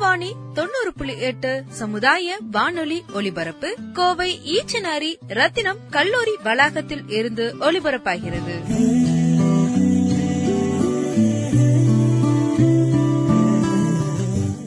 ரத்னவாணி தொண்ணூறு புள்ளி எட்டு சமுதாய வானொலி ஒலிபரப்பு கோவை ஈச்சனாரி ரத்தினம் கல்லூரி வளாகத்தில் இருந்து ஒலிபரப்பாகிறது.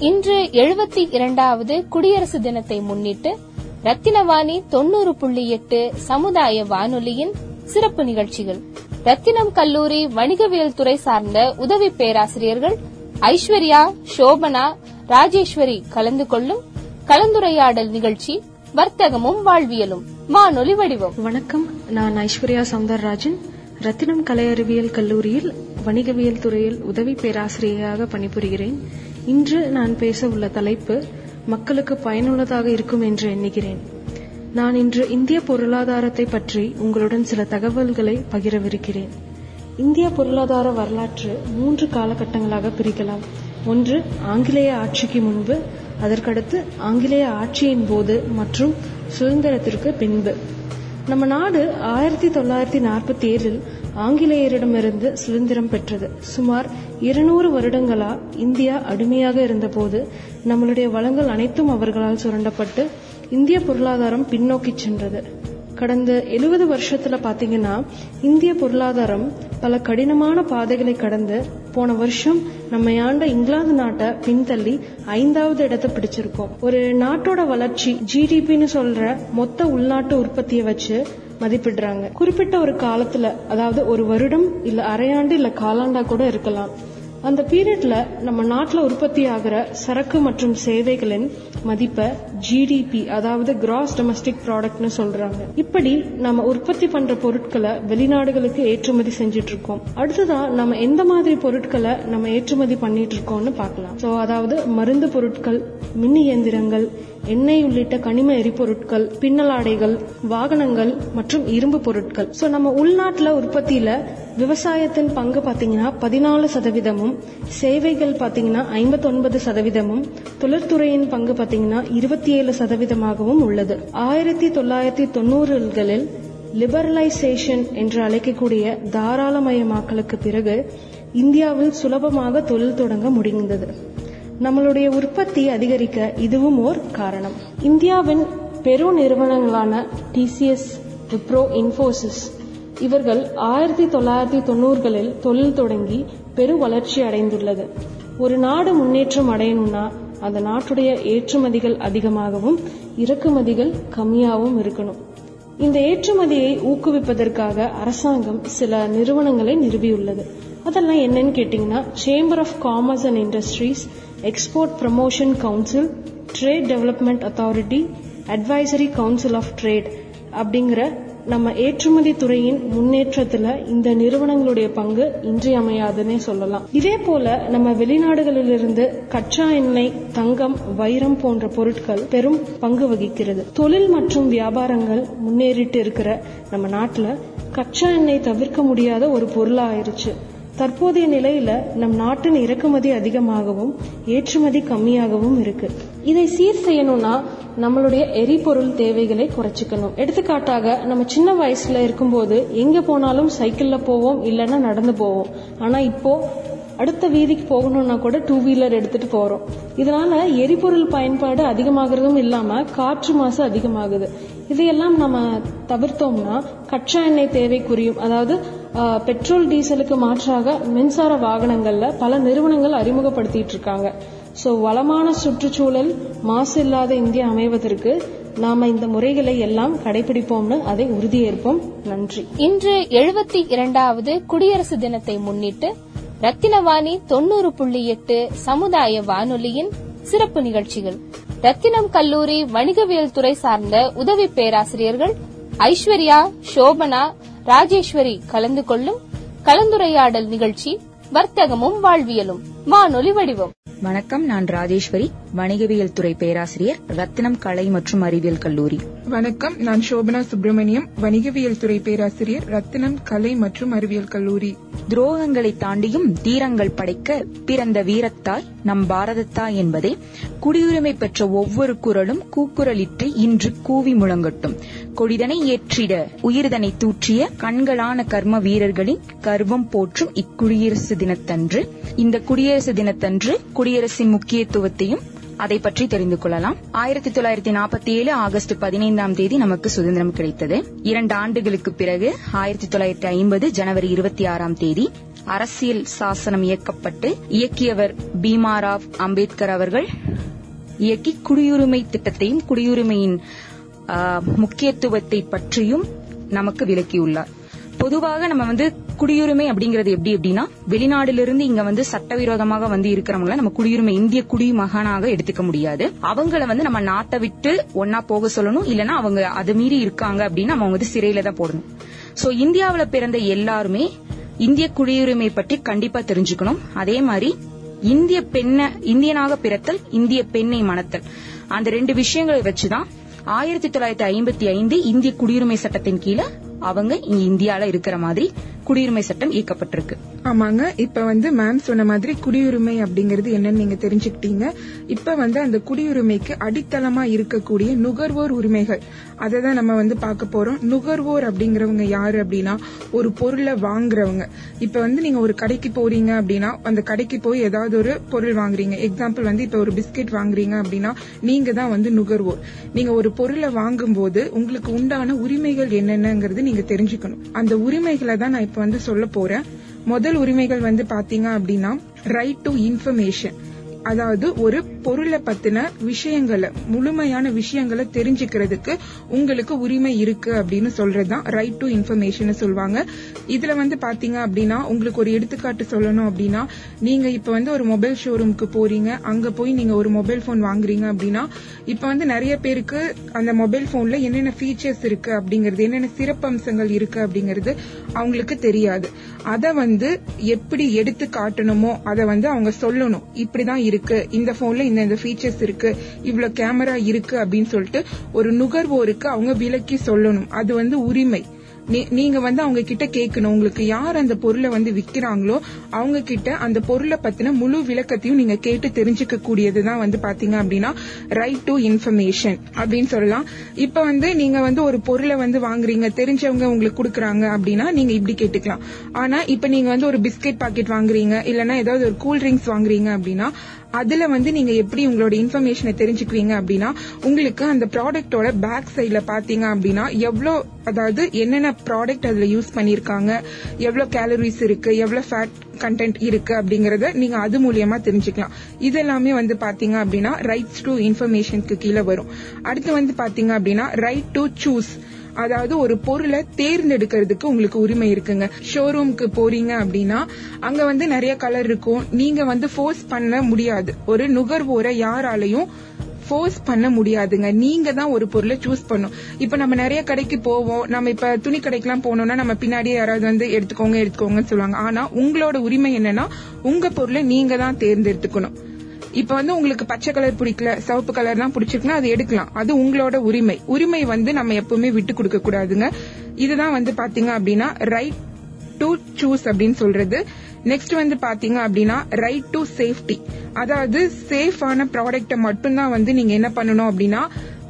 இன்று எழுபத்தி இரண்டாவது குடியரசு தினத்தை முன்னிட்டு ரத்தினவாணி தொண்ணூறு புள்ளி எட்டு சமுதாய வானொலியின் சிறப்பு நிகழ்ச்சிகள். ரத்தினம் கல்லூரி வணிகவியல் துறை சார்ந்த உதவி பேராசிரியர்கள் ஐஸ்வர்யா சோபனா ராஜேஸ்வரி கலந்து கொள்ளும் கலந்துரையாடல் நிகழ்ச்சி வர்த்தகமும் வாழ்வியலும். வானொலி வடிவம். வணக்கம். நான் ஐஸ்வர்யா சௌந்தரராஜன் ரத்தினம் கலை அறிவியல் கல்லூரியில் வணிகவியல் துறையில் உதவி பேராசிரியராக பணிபுரிகிறேன். இன்று நான் பேச உள்ள தலைப்பு மக்களுக்கு பயனுள்ளதாக இருக்கும் என்று எண்ணுகிறேன். நான் இன்று இந்திய பொருளாதாரத்தை பற்றி உங்களுடன் சில தகவல்களை பகிரவிருக்கிறேன். இந்திய பொருளாதார வரலாற்று மூன்று காலகட்டங்களாக பிரிக்கலாம். ஒன்று ஆங்கிலேய ஆட்சிக்கு முன்பு அதற்கடுத்து ஆங்கிலேய ஆட்சியின் போது மற்றும் சுதந்திரத்திற்கு பின்பு. நம்ம நாடு ஆயிரத்தி தொள்ளாயிரத்தி நாற்பத்தி ஏழில் ஆங்கிலேயரிடமிருந்து சுதந்திரம் பெற்றது. சுமார் இருநூறு வருடங்களா இந்தியா அடிமையாக இருந்தபோது நம்மளுடைய வளங்கள் அனைத்தும் அவர்களால் சுரண்டப்பட்டு இந்திய பொருளாதாரம் பின்னோக்கி சென்றது. கடந்த எழுபது வருஷத்துல பாத்தீங்கன்னா இந்திய பொருளாதாரம் பல கடினமான பாதைகளை கடந்து போன வருஷம் நம்ம ஆண்ட இங்கிலாந்து நாட்டை பின்தள்ளி ஐந்தாவது இடத்தை பிடிச்சிருக்கோம். ஒரு நாட்டோட வளர்ச்சி ஜிடிபின்னு சொல்ற மொத்த உள்நாட்டு உற்பத்தியை வச்சு மதிப்பிடுறாங்க. குறிப்பிட்ட ஒரு காலத்துல அதாவது ஒரு வருடம் இல்ல அரையாண்டு இல்ல காலாண்டா கூட இருக்கலாம். அந்த பீரியட்ல நம்ம நாட்டில் உற்பத்தி ஆகிற சரக்கு மற்றும் சேவைகளின் மதிப்பை ஜிடிபி அதாவது கிராஸ் டொமஸ்டிக் ப்ராடக்ட்னு சொல்றாங்க. இப்படி நம்ம உற்பத்தி பண்ற பொருட்களை வெளிநாடுகளுக்கு ஏற்றுமதி செஞ்சுட்டு இருக்கோம். அடுத்ததா நம்ம எந்த மாதிரி பொருட்களை நம்ம ஏற்றுமதி பண்ணிட்டு இருக்கோம்னு பார்க்கலாம். ஸோ அதாவது மருந்து பொருட்கள் மின் இயந்திரங்கள் எண்ணெய் உள்ளிட்ட கனிம எரிபொருட்கள் பின்னலாடைகள் வாகனங்கள் மற்றும் இரும்பு பொருட்கள். ஸோ நம்ம உள்நாட்டில் உற்பத்தியில விவசாயத்தின் பங்கு பாத்தீங்கன்னா பதினாலு சதவீதமும் சேவைகள் பாத்தீங்கன்னா ஐம்பத்தி ஒன்பது சதவீதமும் தொழிற்துறையின் பங்கு பாத்தீங்கன்னா இருபத்தி ஏழு சதவீதமாகவும் உள்ளது. ஆயிரத்தி தொள்ளாயிரத்தி தொண்ணூறுகளில் லிபரலைசேஷன் என்று அழைக்கக்கூடிய தாராளமயமாக்கலுக்கு பிறகு இந்தியாவில் சுலபமாக தொழில் தொடங்க முடிந்தது. நம்மளுடைய உற்பத்தி அதிகரிக்க இதுவும் ஓர் காரணம். இந்தியாவின் பெரு நிறுவனங்களான டிசிஎஸ் விப்ரோ இன்ஃபோசிஸ் இவர்கள் ஆயிரத்தி தொள்ளாயிரத்தி தொண்ணூறுகளில் தொழில் தொடங்கி பெரு வளர்ச்சி அடைந்துள்ளது. ஒரு நாடு முன்னேற்றம் அடையணும்னா அந்த நாட்டுடைய ஏற்றுமதிகள் அதிகமாகவும் இறக்குமதிகள் கம்மியாகவும் இருக்கணும். இந்த ஏற்றுமதியை ஊக்குவிப்பதற்காக அரசாங்கம் சில நிறுவனங்களை நிறுவியுள்ளது. அதெல்லாம் என்னன்னு கேட்டீங்கன்னா chamber of commerce and industries export promotion council trade development authority advisory council of trade அப்படிங்கிற நம்ம ஏற்றுமதி துறையின் முன்னேற்றத்துல இந்த நிறுவனங்களுடைய பங்கு இன்றியமையாதுன்னே சொல்லலாம். இதே போல நம்ம வெளிநாடுகளிலிருந்து கச்சா எண்ணெய் தங்கம் வைரம் போன்ற பொருட்கள் பெரும் பங்கு வகிக்கிறது. தொழில் மற்றும் வியாபாரங்கள் முன்னேறிட்டு இருக்கிற நம்ம நாட்டுல கச்சா எண்ணெய் தவிர்க்க முடியாத ஒரு பொருளா ஆயிருச்சு தற்போதைய நிலையில நம் நாட்டின் இறக்குமதி அதிகமாகவும் ஏற்றுமதி கம்மியாகவும் இருக்கு. இதை சீர் செய்யணும்னா நம்மளுடைய எரிபொருள் தேவைகளை குறைச்சிக்கணும். எடுத்துக்காட்டாக நம்ம சின்ன வயசுல இருக்கும்போது எங்க போனாலும் சைக்கிள்ல போவோம் இல்லைன்னா நடந்து போவோம். ஆனா இப்போ அடுத்த வீதிக்கு போகணும்னா கூட டூ வீலர் எடுத்துட்டு போறோம். இதனால எரிபொருள் பயன்பாடு அதிகமாகிறதும் இல்லாம காற்று மாசு அதிகமாகுது. இதையெல்லாம் நம்ம தவிர்த்தோம்னா கச்சா எண்ணெய் தேவை குறையும் அதாவது பெட்ரோல் டீசலுக்கு மாற்றாக மின்சார வாகனங்கள்ல பல நிறுவனங்கள் அறிமுகப்படுத்திட்டு இருக்காங்க சோ வளமான சுற்றுச்சூழல் மாசு இல்லாத இந்தியா அமைவதற்கு நாம இந்த முறைகளை எல்லாம் கடைபிடிப்போம்னு அதை உறுதியேற்போம். நன்றி. இன்று எழுபத்தி இரண்டாவது குடியரசு தினத்தை முன்னிட்டு ரத்தினவாணி தொண்ணூறு புள்ளி எட்டு சமுதாய வானொலியின் சிறப்பு நிகழ்ச்சிகள். ரத்தினம் கல்லூரி வணிகவியல் துறை சார்ந்த உதவி பேராசிரியர்கள் ஐஸ்வர்யா சோபனா ராஜேஸ்வரி கலந்து கொள்ளும் கலந்துரையாடல் நிகழ்ச்சி வர்த்தகமும் வாழ்வியலும். வானொலி வடிவம். வணக்கம் நான் ராஜேஸ்வரி வணிகவியல் துறை பேராசிரியர் ரத்தினம் கலை மற்றும் அறிவியல் கல்லூரி. வணக்கம் நான் சோபனா சுப்பிரமணியம் வணிகவியல் துறை பேராசிரியர் ரத்தினம் கலை மற்றும் அறிவியல் கல்லூரி. துரோகங்களை தாண்டியும் தீரங்கள் படைக்க பிறந்த வீரத்தாய் நம் பாரதத்தாய் என்பதை குடியுரிமை பெற்ற ஒவ்வொரு குரலும் கூக்குரலிட்டு இன்று கூவி முழங்கட்டும். கொடிதனை ஏற்றிட உயிர்தனை தூற்றிய கண்களான கர்ம வீரர்களின் கர்வம் போற்றும் இக்குடியரசு தினத்தன்று. இந்த குடியரசு தினத்தன்று குடியரசின் முக்கியத்துவத்தையும் அதை பற்றி தெரிந்து கொள்ளலாம். ஆயிரத்தி தொள்ளாயிரத்தி நாற்பத்தி ஏழு ஆகஸ்ட் பதினைந்தாம் தேதி நமக்கு சுதந்திரம் கிடைத்தது. இரண்டு ஆண்டுகளுக்கு பிறகு ஆயிரத்தி தொள்ளாயிரத்தி ஐம்பது ஜனவரி இருபத்தி ஆறாம் தேதி அரசியல் சாசனம் இயக்கப்பட்டு இயக்கியவர் பீமாராவ் அம்பேத்கர் அவர்கள் இயக்கி குடியுரிமை திட்டத்தையும் குடியுரிமையின் முக்கியத்துவத்தை பற்றியும் நமக்கு விளக்கியுள்ளார். பொதுவாக நம்ம வந்து குடியுரிமை அப்படிங்கிறது எப்படி அப்படின்னா வெளிநாட்டிலிருந்து இங்க வந்து சட்டவிரோதமாக வந்து இருக்கிறவங்கள நம்ம குடியுரிமை இந்திய குடிமகனாக எடுத்துக்க முடியாது. அவங்கள வந்து நம்ம நாட்டை விட்டு ஒன்னா போக சொல்லணும். இல்லனா அவங்க அது மீறி இருக்காங்க அப்படின்னா அவங்க வந்து சிறையில தான் போடணும். சோ இந்தியாவில பிறந்த எல்லாருமே இந்திய குடியுரிமை பற்றி கண்டிப்பா தெரிஞ்சுக்கணும். அதே மாதிரி இந்திய பெண்ண இந்தியனாக பிறத்தல் இந்திய பெண்ணை மணத்தல். அந்த ரெண்டு விஷயங்களை வச்சுதான் ஆயிரத்தி தொள்ளாயிரத்தி ஐம்பத்தி ஐந்து இந்திய குடியுரிமை சட்டத்தின் கீழே அவங்க இந்தியால இருக்கிற மாதிரி குடியுரிமை சட்டம் இயக்கப்பட்டிருக்கு. ஆமாங்க. இப்ப வந்து மேம் சொன்ன மாதிரி குடியுரிமை அப்படிங்கறது என்னன்னு நீங்க தெரிஞ்சுக்கிட்டீங்க. இப்ப வந்து அந்த குடியுரிமைக்கு அடித்தளமா இருக்கக்கூடிய நுகர்வோர் உரிமைகள் அதை தான் நம்ம வந்து பார்க்க போறோம். நுகர்வோர் அப்படிங்கறவங்க யாரு அப்படின்னா ஒரு பொருளை வாங்குறவங்க. இப்ப வந்து நீங்க ஒரு கடைக்கு போறீங்க அப்படின்னா அந்த கடைக்கு போய் ஏதாவது ஒரு பொருள் வாங்குறீங்க. எக்ஸாம்பிள் வந்து இப்ப ஒரு பிஸ்கெட் வாங்குறீங்க அப்படின்னா நீங்க தான் வந்து நுகர்வோர். நீங்க ஒரு பொருளை வாங்கும்போது உங்களுக்கு உண்டான உரிமைகள் என்னென்னங்கிறது நீங்க தெரிஞ்சுக்கணும். அந்த உரிமைகளை தான் நான் இப்ப வந்து சொல்ல போறேன் முதல் உரிமைகள் வந்து பாத்தீங்க அப்படின்னா ரைட் டு இன்ஃபர்மேஷன் அதாவது ஒரு பொருளை பத்தின விஷயங்களை முழுமையான விஷயங்களை தெரிஞ்சுக்கிறதுக்கு உங்களுக்கு உரிமை இருக்கு அப்படின்னு சொல்றதுதான் ரைட் டு இன்ஃபர்மேஷன் சொல்லுவாங்க. இதுல வந்து பாத்தீங்க அப்படின்னா உங்களுக்கு ஒரு எடுத்துக்காட்டு சொல்லணும் அப்படின்னா நீங்க இப்ப வந்து ஒரு மொபைல் ஷோரூம்க்கு போறீங்க. அங்க போய் நீங்க ஒரு மொபைல் போன் வாங்குறீங்க அப்படின்னா இப்ப வந்து நிறைய பேருக்கு அந்த மொபைல் போன்ல என்னென்ன ஃபீச்சர்ஸ் இருக்கு அப்படிங்கறது என்னென்ன சிறப்பம்சங்கள் இருக்கு அப்படிங்கறது அவங்களுக்கு தெரியாது. அதை வந்து எப்படி எடுத்து காட்டணுமோ அதை வந்து அவங்க சொல்லணும். இப்படிதான் இருக்கு. இந்த போன்ல இந்தந்த ஃபீச்சர்ஸ் இருக்கு இவ்வளவு கேமரா இருக்கு அப்படின்னு சொல்லிட்டு ஒரு நுகர்வோருக்கு அவங்க விலக்கி சொல்லணும். அது வந்து உரிமை. நீ- நீங்க வந்து அவங்க கிட்ட கேட்கணும். உங்களுக்கு யார் அந்த பொருளை வந்து விக்கிறாங்களோ அவங்க கிட்ட அந்த பொருளை பத்தின முழு விளக்கத்தையும் நீங்க கேட்டு தெரிஞ்சுக்க கூடியதுதான் வந்து பாத்தீங்க அப்படின்னா ரைட் டு இன்ஃபர்மேஷன் அப்படின்னு சொல்லலாம். இப்ப வந்து நீங்க வந்து ஒரு பொருளை வந்து வாங்குறீங்க தெரிஞ்சவங்க உங்களுக்கு கொடுக்குறாங்க அப்படின்னா நீங்க இப்படி கேட்டுக்கலாம். ஆனா இப்ப நீங்க வந்து ஒரு பிஸ்கெட் பாக்கெட் வாங்குறீங்க இல்லைன்னா ஏதாவது ஒரு கூல் ட்ரிங்க்ஸ் வாங்குறீங்க அப்படின்னா அதுல வந்து நீங்க எப்படி உங்களோட இன்ஃபர்மேஷனை தெரிஞ்சுக்குவீங்க அப்படின்னா உங்களுக்கு அந்த ப்ராடக்ட்டோட பேக் சைட்ல பாத்தீங்க அப்படின்னா எவ்வளவு அதாவது என்னென்ன ப்ராடக்ட் அதுல யூஸ் பண்ணிருக்காங்க எவ்வளவு கேலரிஸ் இருக்கு எவ்வளவு ஃபேட் கண்டென்ட் இருக்கு அப்படிங்கறத நீங்க அது மூலியமா தெரிஞ்சுக்கலாம். இது எல்லாமே வந்து பாத்தீங்க அப்படின்னா ரைட்ஸ் டு இன்ஃபர்மேஷனுக்கு கீழே வரும். அடுத்து வந்து பாத்தீங்க அப்படின்னா ரைட் டு சூஸ் அதாவது ஒரு பொருளை தேர்ந்தெடுக்கிறதுக்கு உங்களுக்கு உரிமை இருக்குங்க. ஷோரூம்க்கு போறீங்க அப்படின்னா அங்க வந்து நிறைய கலர் இருக்கும். நீங்க வந்து ஃபோர்ஸ் பண்ண முடியாது. ஒரு நுகர்வோரை யாராலையும் ஃபோர்ஸ் பண்ண முடியாதுங்க. நீங்க தான் ஒரு பொருளை சூஸ் பண்ணும் இப்ப நம்ம நிறைய கடைக்கு போவோம். நம்ம இப்ப துணி கடைக்கெல்லாம் போனோம்னா நம்ம பின்னாடியே யாராவது வந்து எடுத்துக்கோங்க எடுத்துக்கோங்கன்னு சொல்லுவாங்க. ஆனா உங்களோட உரிமை என்னன்னா உங்க பொருளை நீங்க தான் தேர்ந்தெடுத்துக்கணும். இப்ப வந்து உங்களுக்கு பச்சை கலர் பிடிக்கல சிவப்பு கலர் தான் பிடிச்சிருக்குன்னா அது எடுக்கலாம். அது உங்களோட உரிமை. உரிமை வந்து நம்ம எப்பவுமே விட்டு கொடுக்க கூடாதுங்க. இதுதான் வந்து பாத்தீங்க அப்படின்னா ரைட் டு சூஸ் அப்படின்னு சொல்றது. நெக்ஸ்ட் வந்து பாத்தீங்க அப்படின்னா ரைட் டு சேஃப்டி அதாவது சேஃபான ப்ராடக்ட்டை மட்டும்தான் வந்து நீங்க என்ன பண்ணணும் அப்படின்னா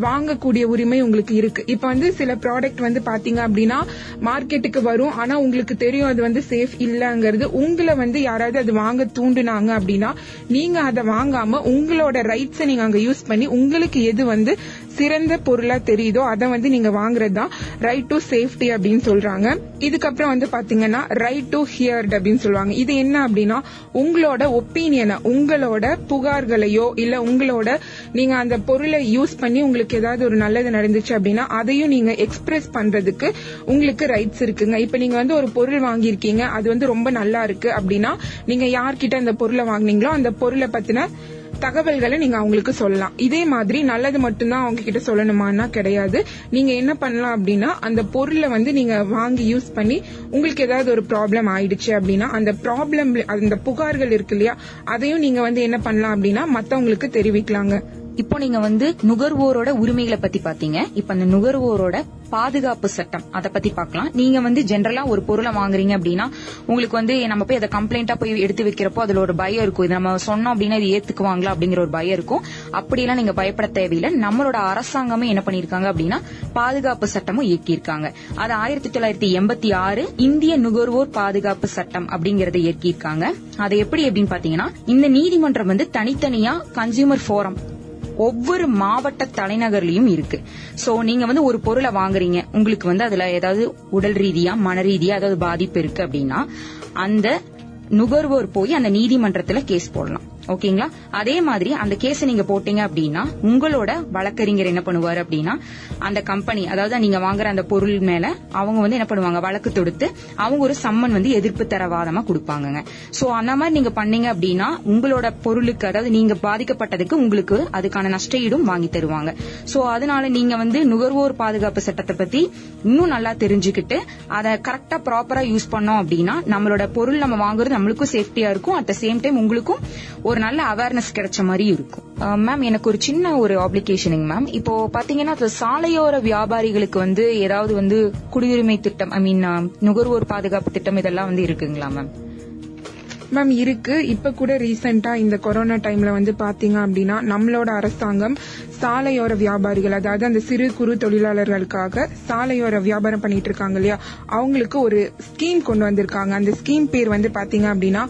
வாங்கக்கூடிய உரிமை உங்களுக்கு இருக்கு. இப்ப வந்து சில ப்ராடக்ட் வந்து பாத்தீங்க அப்படின்னா மார்க்கெட்டுக்கு வரும். ஆனா உங்களுக்கு தெரியும் அது வந்து சேஃப் இல்லங்கிறது. உங்களை வந்து யாராவது அது வாங்க தூண்டுனாங்க அப்படின்னா நீங்க அதை வாங்காம உங்களோட ரைட்ஸை நீங்க அங்க யூஸ் பண்ணி உங்களுக்கு எது வந்து சிறந்த பொருளா தெரியுதோ அதை வந்து நீங்க வாங்குறது தான் ரைட் டு சேஃப்டி அப்படின்னு சொல்றாங்க. இதுக்கப்புறம் வந்து பாத்தீங்கன்னா ரைட் டு ஹியர்ட் அப்படின்னு சொல்லுவாங்க. இது என்ன அப்படின்னா உங்களோட ஒப்பீனியனை உங்களோட புகார்களையோ இல்ல உங்களோட நீங்க அந்த பொருளை யூஸ் பண்ணி உங்களுக்கு ஏதாவது ஒரு நல்லது நடந்துச்சு அப்படின்னா அதையும் நீங்க எக்ஸ்பிரஸ் பண்றதுக்கு உங்களுக்கு ரைட்ஸ் இருக்குங்க. இப்ப நீங்க வந்து ஒரு பொருள் வாங்கியிருக்கீங்க அது வந்து ரொம்ப நல்லா இருக்கு அப்படின்னா நீங்க யார்கிட்ட அந்த பொருளை வாங்குனீங்களோ அந்த பொருளை பத்தின தகவல்களை நீங்க அவங்களுக்கு சொல்லலாம். இதே மாதிரி நல்லது மட்டும்தான் அவங்க கிட்ட சொல்லணுமானா கிடையாது. நீங்க என்ன பண்ணலாம் அப்படின்னா அந்த பொருளை வந்து நீங்க வாங்கி யூஸ் பண்ணி உங்களுக்கு ஏதாவது ஒரு ப்ராப்ளம் ஆயிடுச்சு அப்படின்னா அந்த ப்ராப்ளம் அந்த புகார்கள் இருக்கு இல்லையா அதையும் நீங்க வந்து என்ன பண்ணலாம் அப்படின்னா மத்தவங்களுக்கு தெரிவிக்கலாங்க. இப்போ நீங்க வந்து நுகர்வோரோட உரிமைகளை பத்தி பாத்தீங்க. இப்ப அந்த நுகர்வோரோட பாதுகாப்பு சட்டம் அதை பத்தி பார்க்கலாம் நீங்க வந்து ஜென்ரலா ஒரு பொருளை வாங்குறீங்க அப்படின்னா உங்களுக்கு வந்து நம்ம போய் அதை கம்ப்ளைண்டா போய் எடுத்து வைக்கிறப்போ அதுல ஒரு பயம் இருக்கும். இது நம்ம சொன்னோம் அப்படின்னா இது ஏத்துக்குவாங்களா அப்படிங்கிற ஒரு பயம் இருக்கும். அப்படியெல்லாம் நீங்க பயப்பட தேவையில்லை. நம்மளோட அரசாங்கமே என்ன பண்ணிருக்காங்க அப்படின்னா பாதுகாப்பு சட்டமும் இயக்கியிருக்காங்க. அது ஆயிரத்தி தொள்ளாயிரத்தி எண்பத்தி ஆறு இந்திய நுகர்வோர் பாதுகாப்பு சட்டம் அப்படிங்கறத இயக்கியிருக்காங்க. அது எப்படி அப்படின்னு பாத்தீங்கன்னா இந்த நீதிமன்றம் வந்து தனித்தனியா கன்சியூமர் ஃபோரம் ஒவ்வொரு மாவட்ட தலைநகர்லயும் இருக்கு. சோ நீங்க வந்து ஒரு பொருளை வாங்குறீங்க. உங்களுக்கு வந்து அதுல ஏதாவது உடல் ரீதியா மன ரீதியா ஏதாவது பாதிப்பு இருக்கு அப்படின்னா அந்த நுகர்வோர் போய் அந்த நீதிமன்றத்துல கேஸ் போடலாம். ஓகேங்களா? அதே மாதிரி அந்த கேஸ் நீங்க போட்டீங்க அப்படின்னா உங்களோட வழக்கறிஞர் என்ன பண்ணுவாரு அப்படின்னா அந்த கம்பெனி அதாவது நீங்க வாங்குற அந்த பொருள் மேல அவங்க வந்து என்ன பண்ணுவாங்க? வழக்கு தொடுத்து அவங்க ஒரு சம்மன் வந்து எதிர்ப்பு தரவாதமா கொடுப்பாங்க சோ அந்த மாதிரி நீங்க பண்ணீங்க அப்படின்னா உங்களோட பொருளுக்கு அதாவது நீங்க பாதிக்கப்பட்டதுக்கு உங்களுக்கு அதுக்கான நஷ்ட ஈடும் வாங்கி தருவாங்க. சோ அதனால நீங்க வந்து நுகர்வோர் பாதுகாப்பு சட்டத்தை பத்தி இன்னும் நல்லா தெரிஞ்சுக்கிட்டு அதை கரெக்டா ப்ராப்பரா யூஸ் பண்ணோம் அப்படின்னா நம்மளோட பொருள் நம்ம வாங்குறது நம்மளுக்கும் சேஃப்டியா இருக்கும். அட் த சேம் டைம் உங்களுக்கும் ஒரு நல்ல அவேர்னஸ் கிடைச்ச மாதிரி இருக்கும். மேம் எனக்கு ஒரு சின்ன ஒரு ஆப்ளிகேஷனுங்க மேம் இப்போ பாத்தீங்கன்னா சாலையோர வியாபாரிகளுக்கு வந்து ஏதாவது வந்து குடியுரிமை திட்டம் ஐ மீன் நுகர்வோர் பாதுகாப்பு திட்டம் இதெல்லாம் வந்து இருக்குங்களா மேம் மேம் இருக்கு. இப்ப கூட ரீசெண்டா இந்த கொரோனா டைம்ல வந்து பாத்தீங்க அப்படின்னா நம்மளோட அரசாங்கம் சாலையோர வியாபாரிகள் அதாவது அந்த சிறு குறு தொழிலாளர்களுக்காக சாலையோர வியாபாரம் பண்ணிட்டு இருக்காங்க இல்லையா? அவங்களுக்கு ஒரு ஸ்கீம் கொண்டு வந்திருக்காங்க. அந்த ஸ்கீம் பேர் வந்து பாத்தீங்க அப்படின்னா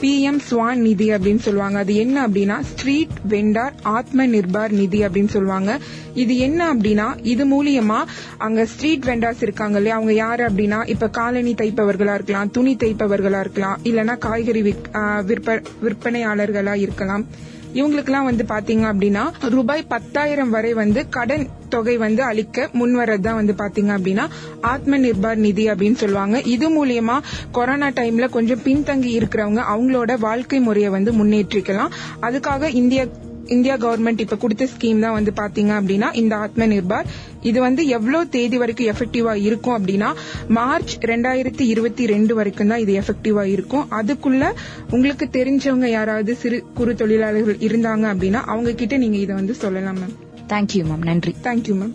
பிஎம் ஸ்வான் நிதி அப்படின்னு சொல்லுவாங்க. அது என்ன அப்படின்னா ஸ்ட்ரீட் வெண்டார் ஆத்ம நிர்பார் நிதி அப்படின்னு சொல்லுவாங்க. இது என்ன அப்படின்னா இது மூலியமா அங்க ஸ்ட்ரீட் வெண்டார்ஸ் இருக்காங்க இல்லையா? அவங்க யாரு அப்படின்னா இப்ப காலனி தைப்பவர்களா இருக்கலாம் துணி தைப்பவர்களா இருக்கலாம் இல்லைன்னா காய்கறி விற்- விற்ப- விற்பனையாளர்களா இருக்கலாம். இவங்களுக்கெல்லாம் வந்து பாத்தீங்க அப்படின்னா ரூபாய் பத்தாயிரம் வரை வந்து கடன் தொகை வந்து அளிக்க முன்வரதான் வந்து பாத்தீங்க அப்படின்னா ஆத்ம நிர்பார் நிதி அப்படின்னு சொல்லுவாங்க. இது மூலியமா கொரோனா டைம்ல கொஞ்சம் பின்தங்கி இருக்கிறவங்க அவங்களோட வாழ்க்கை முறையை வந்து முன்னேற்றிக்கலாம். அதுக்காக இந்திய இந்தியா கவர்மெண்ட் இப்ப கொடுத்த ஸ்கீம் தான் வந்து பாத்தீங்க அப்படின்னா இந்த ஆத்ம நிர்பார் இது வந்து எவ்வளவு தேதி வரைக்கும் எஃபெக்டிவா இருக்கும் அப்படின்னா மார்ச் ரெண்டாயிரத்தி இருபத்தி ரெண்டு வரைக்கும் தான் இது எஃபெக்டிவா இருக்கும். அதுக்குள்ள உங்களுக்கு தெரிஞ்சவங்க யாராவது சிறு குறு தொழிலாளர்கள் இருந்தாங்க அப்படின்னா அவங்க கிட்ட நீங்க இதை வந்து சொல்லலாம் மேம். தேங்க்யூ மேம் நன்றி தேங்க்யூ மேம்